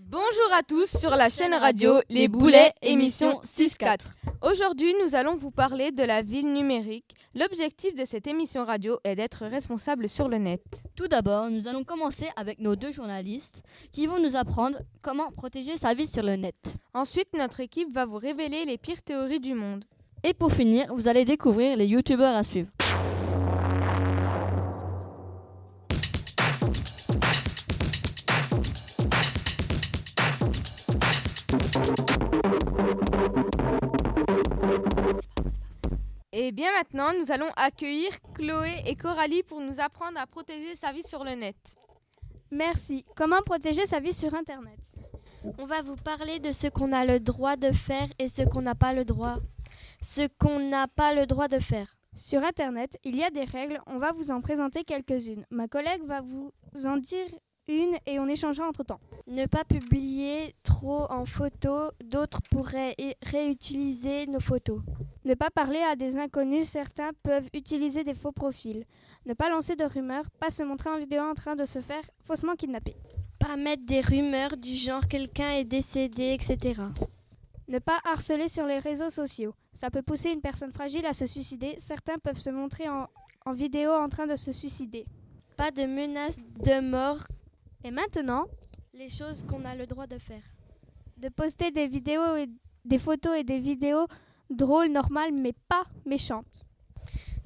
Bonjour à tous sur la chaîne radio Les Boulets, émission 6-4. Aujourd'hui, nous allons vous parler de la ville numérique. L'objectif de cette émission radio est d'être responsable sur le net. Tout d'abord, nous allons commencer avec nos deux journalistes qui vont nous apprendre comment protéger sa vie sur le net. Ensuite, notre équipe va vous révéler les pires théories du monde. Et pour finir, vous allez découvrir les youtubeurs à suivre. Et bien maintenant, nous allons accueillir Chloé et Coralie pour nous apprendre à protéger sa vie sur le net. Merci. Comment protéger sa vie sur Internet? On va vous parler de ce qu'on a le droit de faire et ce qu'on n'a pas le droit. Ce qu'on n'a pas le droit de faire. Sur Internet, il y a des règles. On va vous en présenter quelques-unes. Ma collègue va vous en dire une et on échangera entre temps. Ne pas publier trop en photo, d'autres pourraient réutiliser nos photos. Ne pas parler à des inconnus, certains peuvent utiliser des faux profils. Ne pas lancer de rumeurs, pas se montrer en vidéo en train de se faire faussement kidnapper. Pas mettre des rumeurs du genre quelqu'un est décédé, etc. Ne pas harceler sur les réseaux sociaux. Ça peut pousser une personne fragile à se suicider. Certains peuvent se montrer en, en vidéo en train de se suicider. Pas de menaces de mort. Et maintenant, les choses qu'on a le droit de faire. De poster des vidéos et des photos et des vidéos drôles, normales, mais pas méchantes.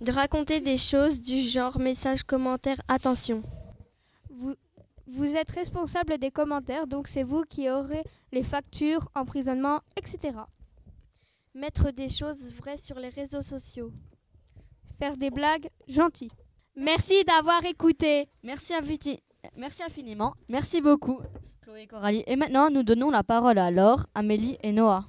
De raconter des choses du genre message, commentaire, attention. Vous, vous êtes responsable des commentaires, donc c'est vous qui aurez les factures, emprisonnement, etc. Mettre des choses vraies sur les réseaux sociaux. Faire des blagues gentilles. Merci d'avoir écouté. Merci. Merci infiniment. Merci beaucoup, Chloé et Coralie. Et maintenant, nous donnons la parole à Laure, Amélie et Noah.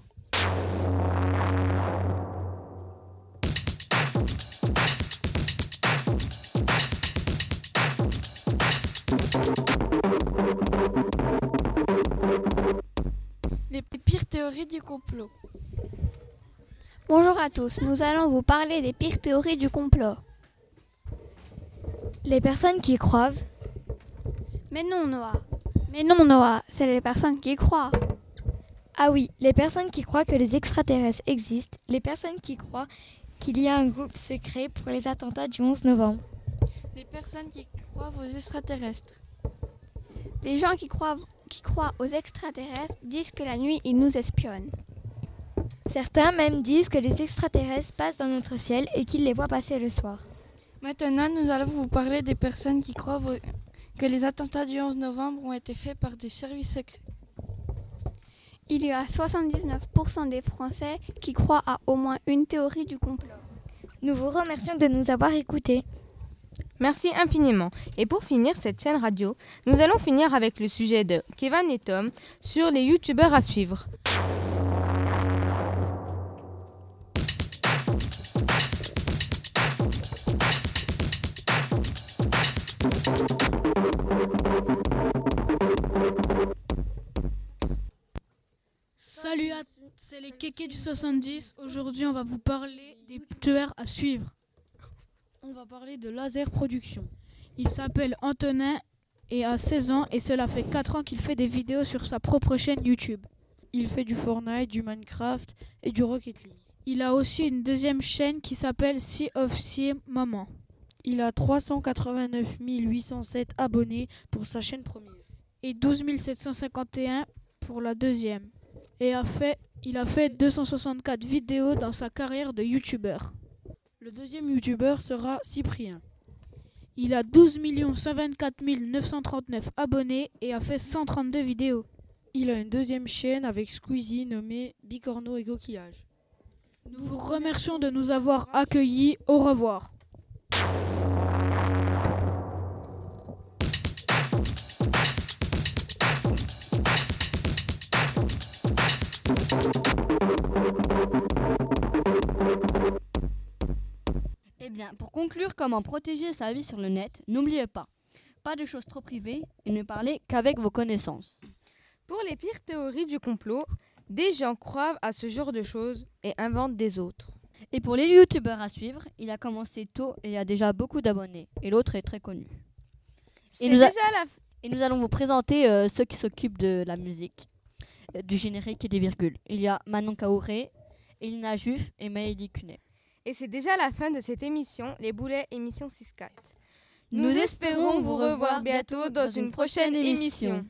Théories du complot. Bonjour à tous, nous allons vous parler des pires théories du complot. Les personnes qui croient. Mais non, Noah. Mais non, Noah, c'est les personnes qui croient. Ah oui, les personnes qui croient que les extraterrestres existent, les personnes qui croient qu'il y a un groupe secret pour les attentats du 11 novembre. Les personnes qui croient aux extraterrestres. Les gens qui croient, qui croient aux extraterrestres disent que la nuit, ils nous espionnent. Certains même disent que les extraterrestres passent dans notre ciel et qu'ils les voient passer le soir. Maintenant, nous allons vous parler des personnes qui croient que les attentats du 11 novembre ont été faits par des services secrets. Il y a 79% des Français qui croient à au moins une théorie du complot. Nous vous remercions de nous avoir écoutés. Merci infiniment. Et pour finir cette chaîne radio, nous allons finir avec le sujet de Kevin et Tom sur les youtubeurs à suivre. Salut à c'est les kékés du 70. Aujourd'hui, on va vous parler des tueurs à suivre. On va parler de Laser Production. Il s'appelle Antonin et a 16 ans et cela fait 4 ans qu'il fait des vidéos sur sa propre chaîne YouTube. Il fait du Fortnite, du Minecraft et du Rocket League. Il a aussi une deuxième chaîne qui s'appelle Sea of Sea Maman. Il a 389 807 abonnés pour sa chaîne première. Et 12 751 pour la deuxième. Et a fait, il a fait 264 vidéos dans sa carrière de youtubeur. Le deuxième youtubeur sera Cyprien. Il a 12 124 939 abonnés et a fait 132 vidéos. Il a une deuxième chaîne avec Squeezie nommée Bicorno et Coquillage. Nous vous remercions de nous avoir accueillis. Au revoir. Bien, pour conclure comment protéger sa vie sur le net, n'oubliez pas, pas de choses trop privées et ne parlez qu'avec vos connaissances. Pour les pires théories du complot, des gens croient à ce genre de choses et inventent des autres. Et pour les youtubeurs à suivre, il a commencé tôt et a déjà beaucoup d'abonnés. Et l'autre est très connu. C'est nous a- déjà la f- Et nous allons vous présenter euh, ceux qui s'occupent de la musique, euh, du générique et des virgules. Il y a Manon Kaouré, Elina Juif et Maëlie Cunet. Et c'est déjà la fin de cette émission, les boulets émission 6-4. Nous Nous, espérons vous revoir bientôt dans une prochaine émission.